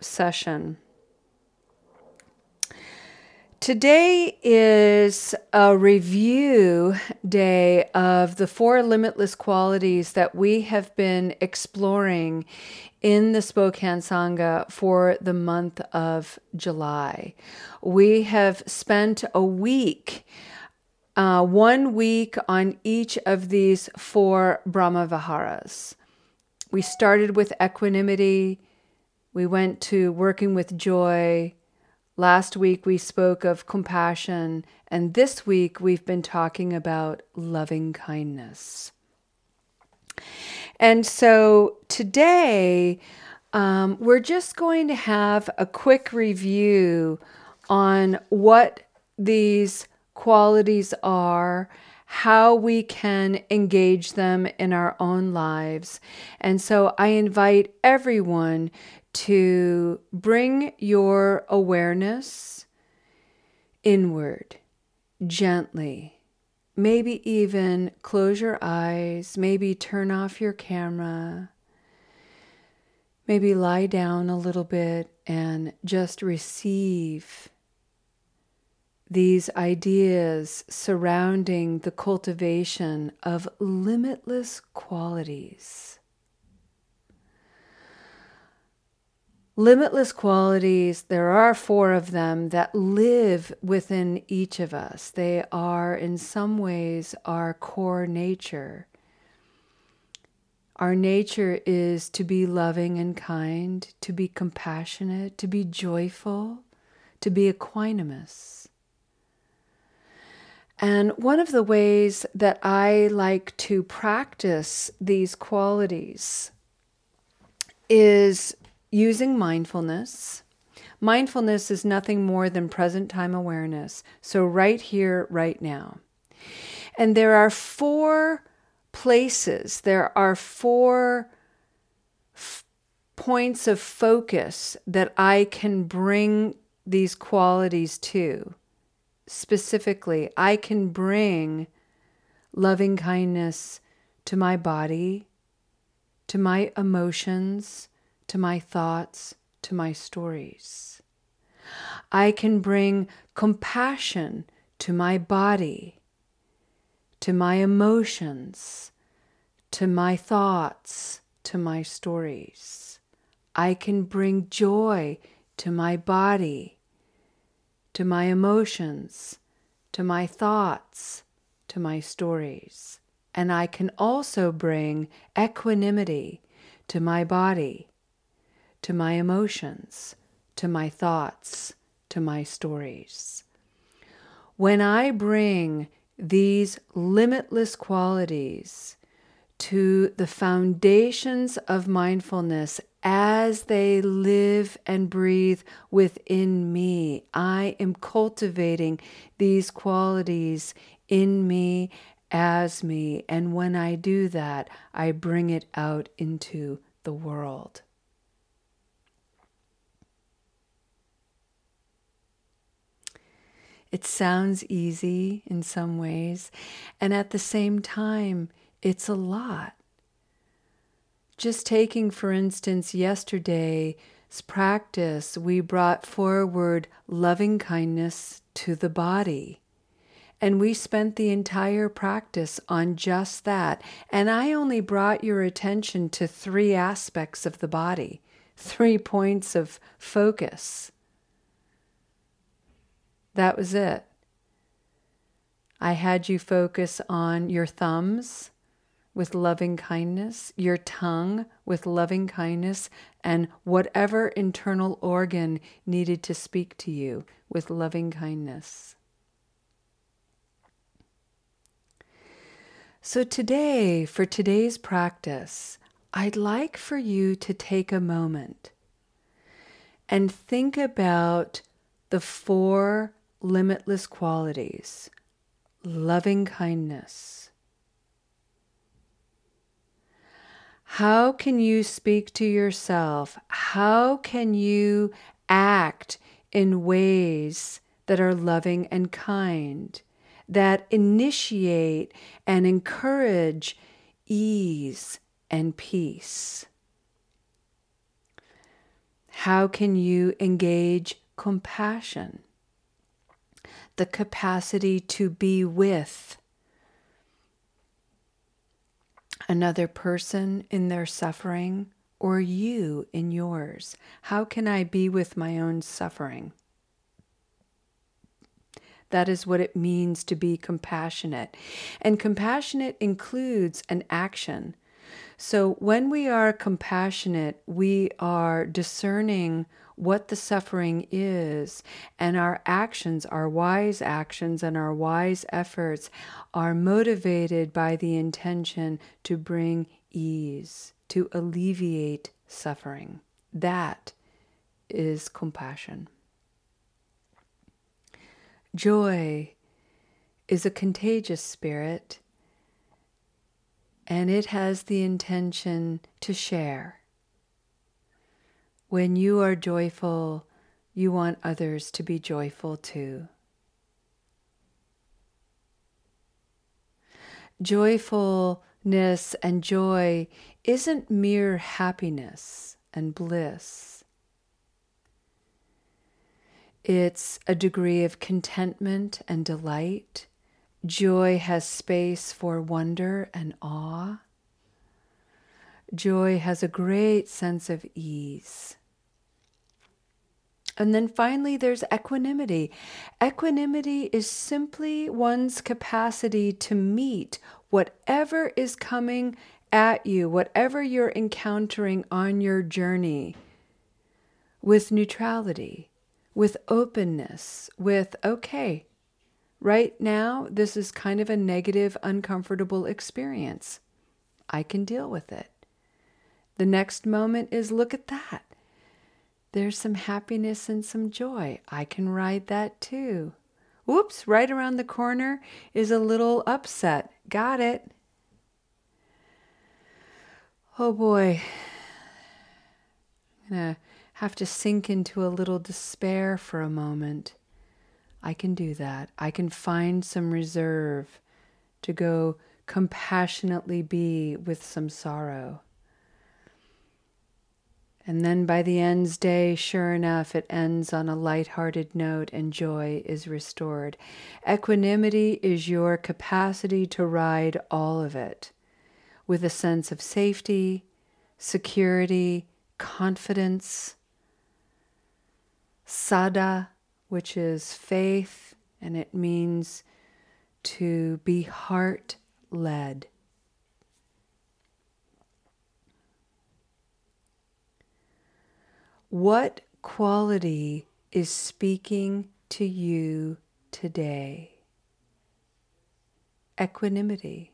session. Today is a review day of the four limitless qualities that we have been exploring in the Spokane Sangha for the month of July. We have spent a week, uh, one week on each of these four Brahma Viharas. We started with equanimity, we went to working with joy Last week we spoke of compassion, and this week we've been talking about loving kindness. And so today um, we're just going to have a quick review on what these qualities are, how we can engage them in our own lives. And so I invite everyone to bring your awareness inward gently. Maybe even close your eyes, maybe turn off your camera, maybe lie down a little bit and just receive these ideas surrounding the cultivation of limitless qualities. limitless qualities, there are four of them that live within each of us. They are, in some ways, our core nature. Our nature is to be loving and kind, to be compassionate, to be joyful, to be equanimous. And one of the ways that I like to practice these qualities is using mindfulness. Mindfulness is nothing more than present time awareness. So, right here, right now. And there are four places, there are four f- points of focus that I can bring these qualities to. Specifically, I can bring loving kindness to my body, to my emotions, to my thoughts, to my stories. I can bring compassion to my body, to my emotions, to my thoughts, to my stories. I can bring joy to my body, to my emotions, to my thoughts, to my stories. And I can also bring equanimity to my body, to my emotions, to my thoughts, to my stories. When I bring these limitless qualities to the foundations of mindfulness as they live and breathe within me, I am cultivating these qualities in me as me. And when I do that, I bring it out into the world. It sounds easy in some ways, and at the same time, it's a lot. Just taking, for instance, yesterday's practice, we brought forward loving kindness to the body. And we spent the entire practice on just that. And I only brought your attention to three aspects of the body, three points of focus. That was it. I had you focus on your thumbs with loving kindness, your tongue with loving kindness, and whatever internal organ needed to speak to you with loving kindness. So, today, for today's practice, I'd like for you to take a moment and think about the four limitless qualities, loving kindness. How can you speak to yourself? How can you act in ways that are loving and kind, that initiate and encourage ease and peace? How can you engage compassion? The capacity to be with another person in their suffering or you in yours. How can I be with my own suffering? That is what it means to be compassionate. And compassionate includes an action. So when we are compassionate, we are discerning what the suffering is, and our actions, our wise actions, and our wise efforts are motivated by the intention to bring ease, to alleviate suffering. That is compassion. Joy is a contagious spirit and it has the intention to share. When you are joyful, you want others to be joyful too. Joyfulness and joy isn't mere happiness and bliss. It's a degree of contentment and delight. Joy has space for wonder and awe. Joy has a great sense of ease. And then finally, there's equanimity. Equanimity is simply one's capacity to meet whatever is coming at you, whatever you're encountering on your journey, with neutrality with openness, with, okay, right now, this is kind of a negative, uncomfortable experience. I can deal with it. The next moment is, look at that. There's some happiness and some joy. I can ride that too. Whoops, right around the corner is a little upset. Got it. Oh boy. I'm going to have to sink into a little despair for a moment, I can do that. I can find some reserve to go compassionately be with some sorrow. And then by the end's day, sure enough, it ends on a light-hearted note and joy is restored. Equanimity is your capacity to ride all of it with a sense of safety, security, confidence, Sada, which is faith, and it means to be heart led. What quality is speaking to you today? Equanimity,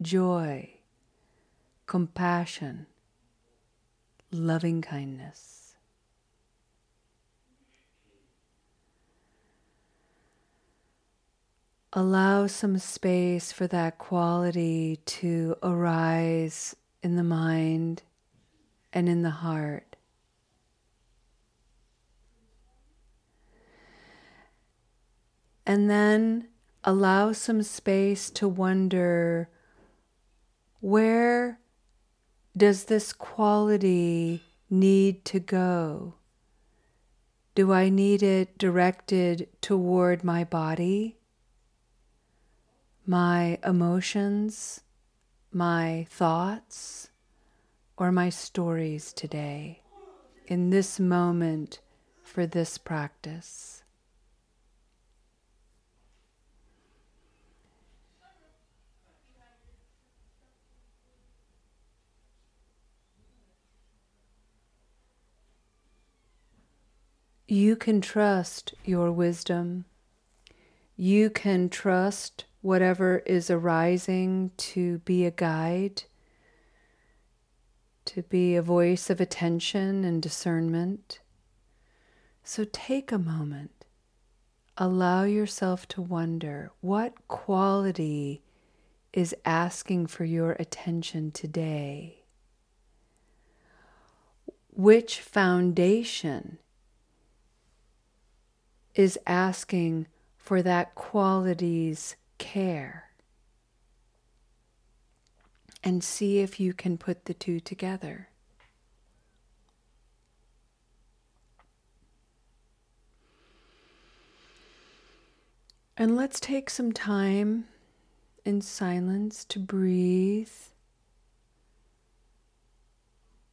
joy, compassion, loving kindness. allow some space for that quality to arise in the mind and in the heart. And then allow some space to wonder where does this quality need to go? Do I need it directed toward my body? my emotions, my thoughts, or my stories today, in this moment for this practice. You can trust your wisdom. You can trust whatever is arising to be a guide, to be a voice of attention and discernment. So take a moment. Allow yourself to wonder what quality is asking for your attention today. Which foundation is asking for that quality's care. And see if you can put the two together. And let's take some time in silence to breathe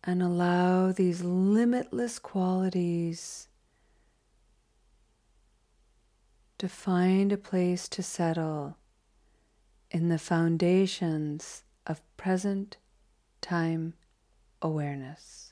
and allow these limitless qualities to find a place to settle in the foundations of present time awareness.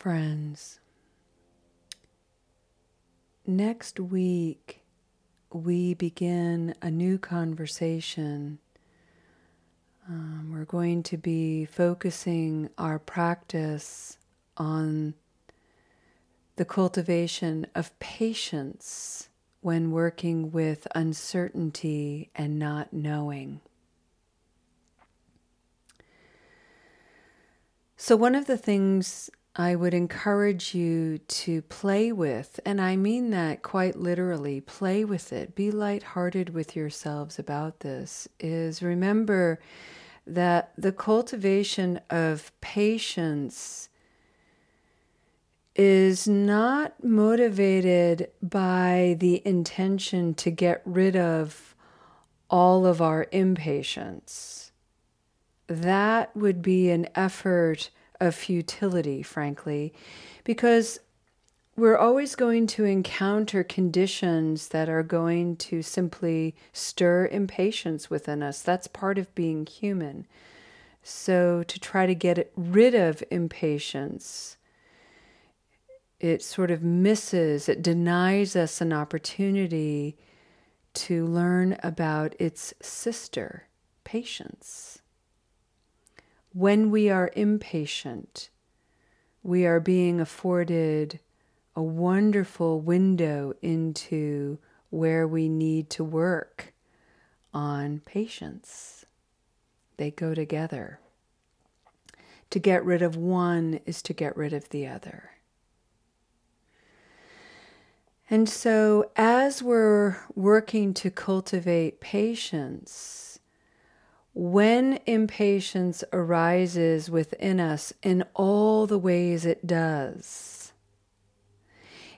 Friends, next week we begin a new conversation. Um, we're going to be focusing our practice on the cultivation of patience when working with uncertainty and not knowing. So, one of the things I would encourage you to play with, and I mean that quite literally, play with it. Be lighthearted with yourselves about this. Is remember that the cultivation of patience is not motivated by the intention to get rid of all of our impatience. That would be an effort of futility, frankly, because we're always going to encounter conditions that are going to simply stir impatience within us. That's part of being human. So, to try to get rid of impatience, it sort of misses, it denies us an opportunity to learn about its sister, patience. When we are impatient, we are being afforded a wonderful window into where we need to work on patience. They go together. To get rid of one is to get rid of the other. And so, as we're working to cultivate patience, when impatience arises within us in all the ways it does,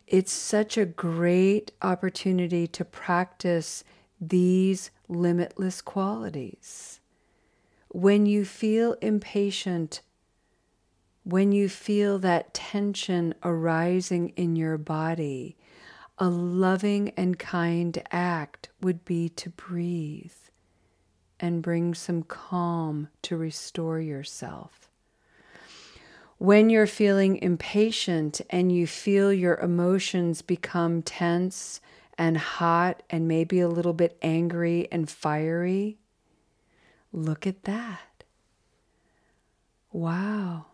it's such a great opportunity to practice these limitless qualities. When you feel impatient, when you feel that tension arising in your body, a loving and kind act would be to breathe and bring some calm to restore yourself. When you're feeling impatient and you feel your emotions become tense and hot and maybe a little bit angry and fiery, look at that. Wow.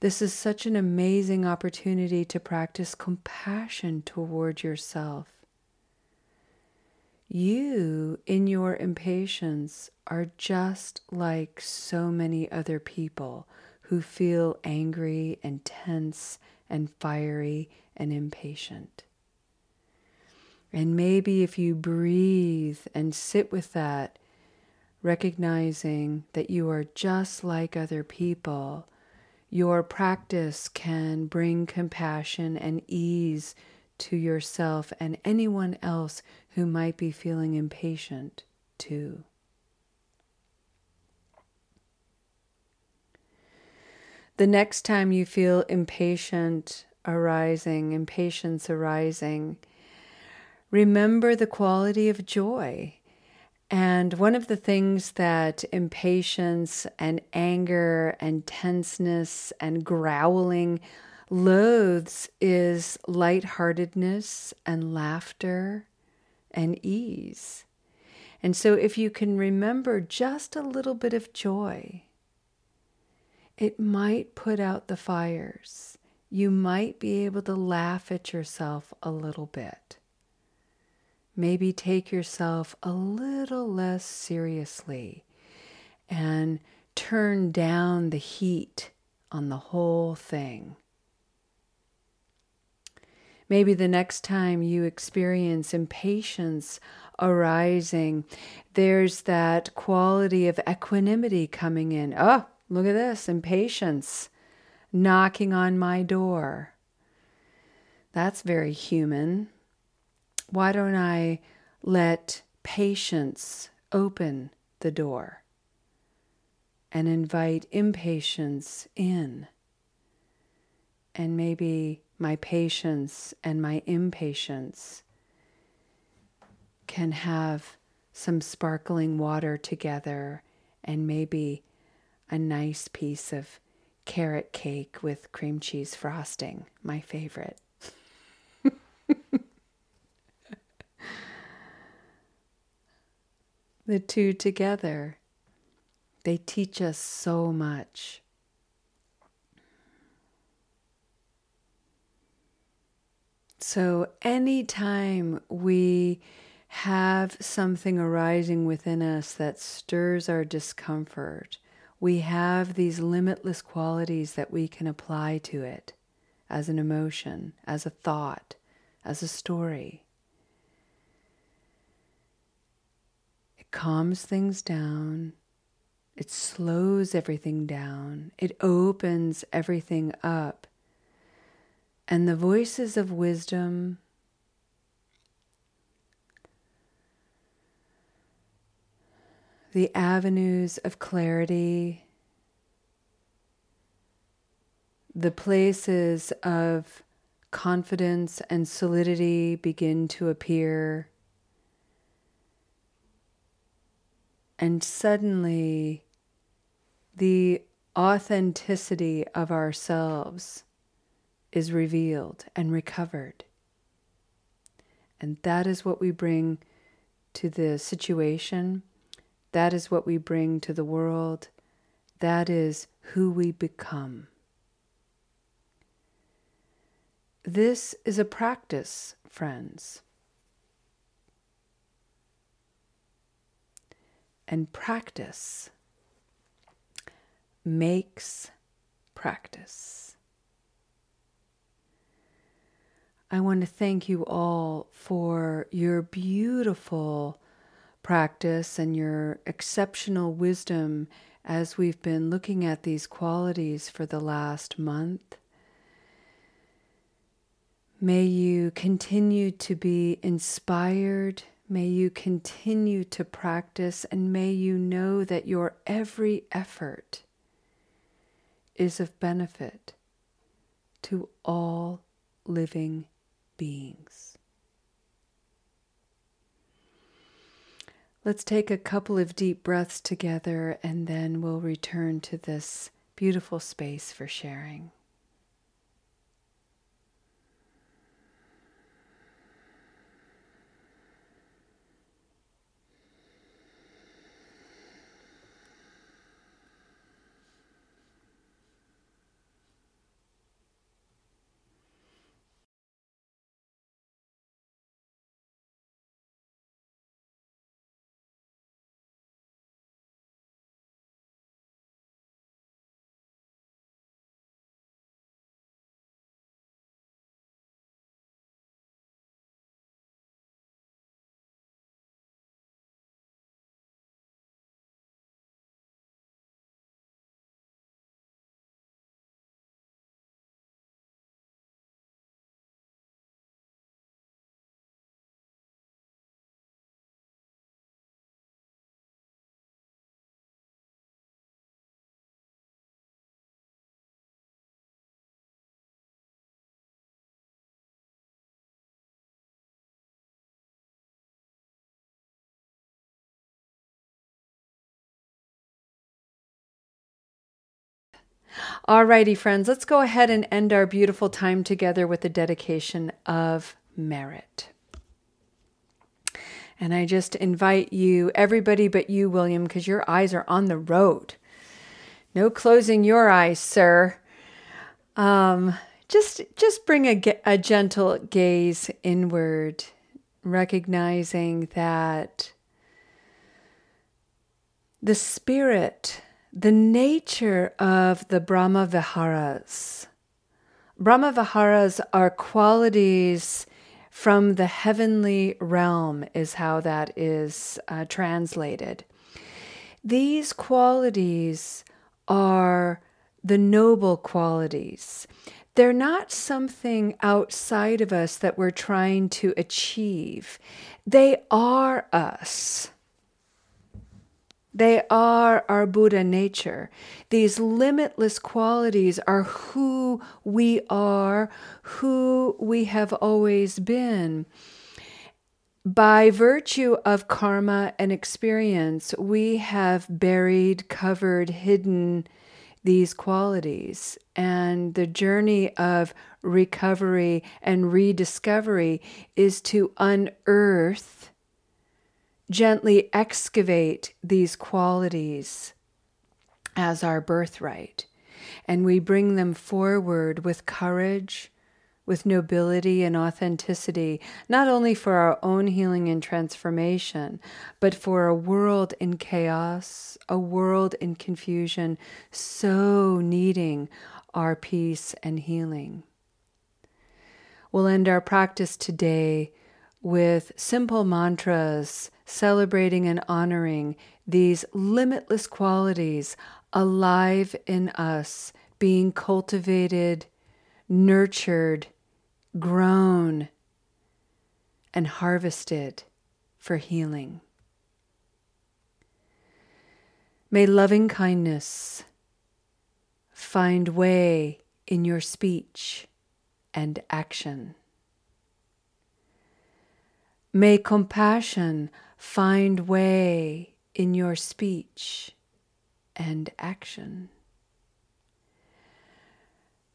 This is such an amazing opportunity to practice compassion toward yourself. You, in your impatience, are just like so many other people who feel angry and tense and fiery and impatient. And maybe if you breathe and sit with that, recognizing that you are just like other people your practice can bring compassion and ease to yourself and anyone else who might be feeling impatient too. The next time you feel impatient arising, impatience arising, remember the quality of joy and one of the things that impatience and anger and tenseness and growling loathes is lightheartedness and laughter and ease. And so, if you can remember just a little bit of joy, it might put out the fires. You might be able to laugh at yourself a little bit maybe take yourself a little less seriously and turn down the heat on the whole thing. Maybe the next time you experience impatience arising, there's that quality of equanimity coming in. Oh, look at this impatience knocking on my door. That's very human why don't I let patience open the door and invite impatience in? And maybe my patience and my impatience can have some sparkling water together and maybe a nice piece of carrot cake with cream cheese frosting, my favorite. the two together, they teach us so much. So, anytime we have something arising within us that stirs our discomfort, we have these limitless qualities that we can apply to it as an emotion, as a thought, as a story. It calms things down, it slows everything down, it opens everything up. And the voices of wisdom the avenues of clarity, the places of confidence and solidity begin to appear. And suddenly, the authenticity of ourselves is revealed and recovered. And that is what we bring to the situation. That is what we bring to the world. That is who we become. This is a practice, friends. and practice makes practice. I want to thank you all for your beautiful practice and your exceptional wisdom as we've been looking at these qualities for the last month. May you continue to be inspired May you continue to practice and may you know that your every effort is of benefit to all living beings. Let's take a couple of deep breaths together and then we'll return to this beautiful space for sharing. Alrighty, friends, let's go ahead and end our beautiful time together with the dedication of merit. And I just invite you, everybody but you, William, because your eyes are on the road. No closing your eyes, sir. Um, just, just bring a, a gentle gaze inward, recognizing that the spirit the nature of the Brahma Viharas. Brahma Viharas are qualities from the heavenly realm, is how that is uh, translated. These qualities are the noble qualities. They're not something outside of us that we're trying to achieve, they are us. They are our Buddha nature. These limitless qualities are who we are, who we have always been. By virtue of karma and experience, we have buried, covered, hidden these qualities. And the journey of recovery and rediscovery is to unearth gently excavate these qualities as our birthright. And we bring them forward with courage, with nobility and authenticity, not only for our own healing and transformation, but for a world in chaos, a world in confusion, so needing our peace and healing. We'll end our practice today with simple mantras celebrating and honoring these limitless qualities alive in us, being cultivated, nurtured, grown, and harvested for healing. May loving kindness find way in your speech and action. May compassion find way in your speech and action.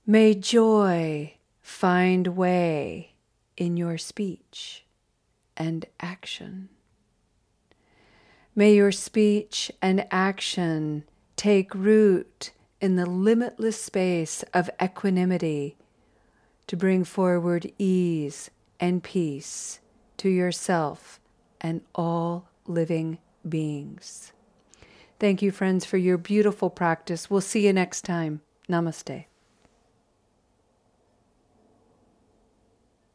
May joy find way in your speech and action. May your speech and action take root in the limitless space of equanimity to bring forward ease and peace to yourself and all living beings. Thank you, friends, for your beautiful practice. We'll see you next time. Namaste.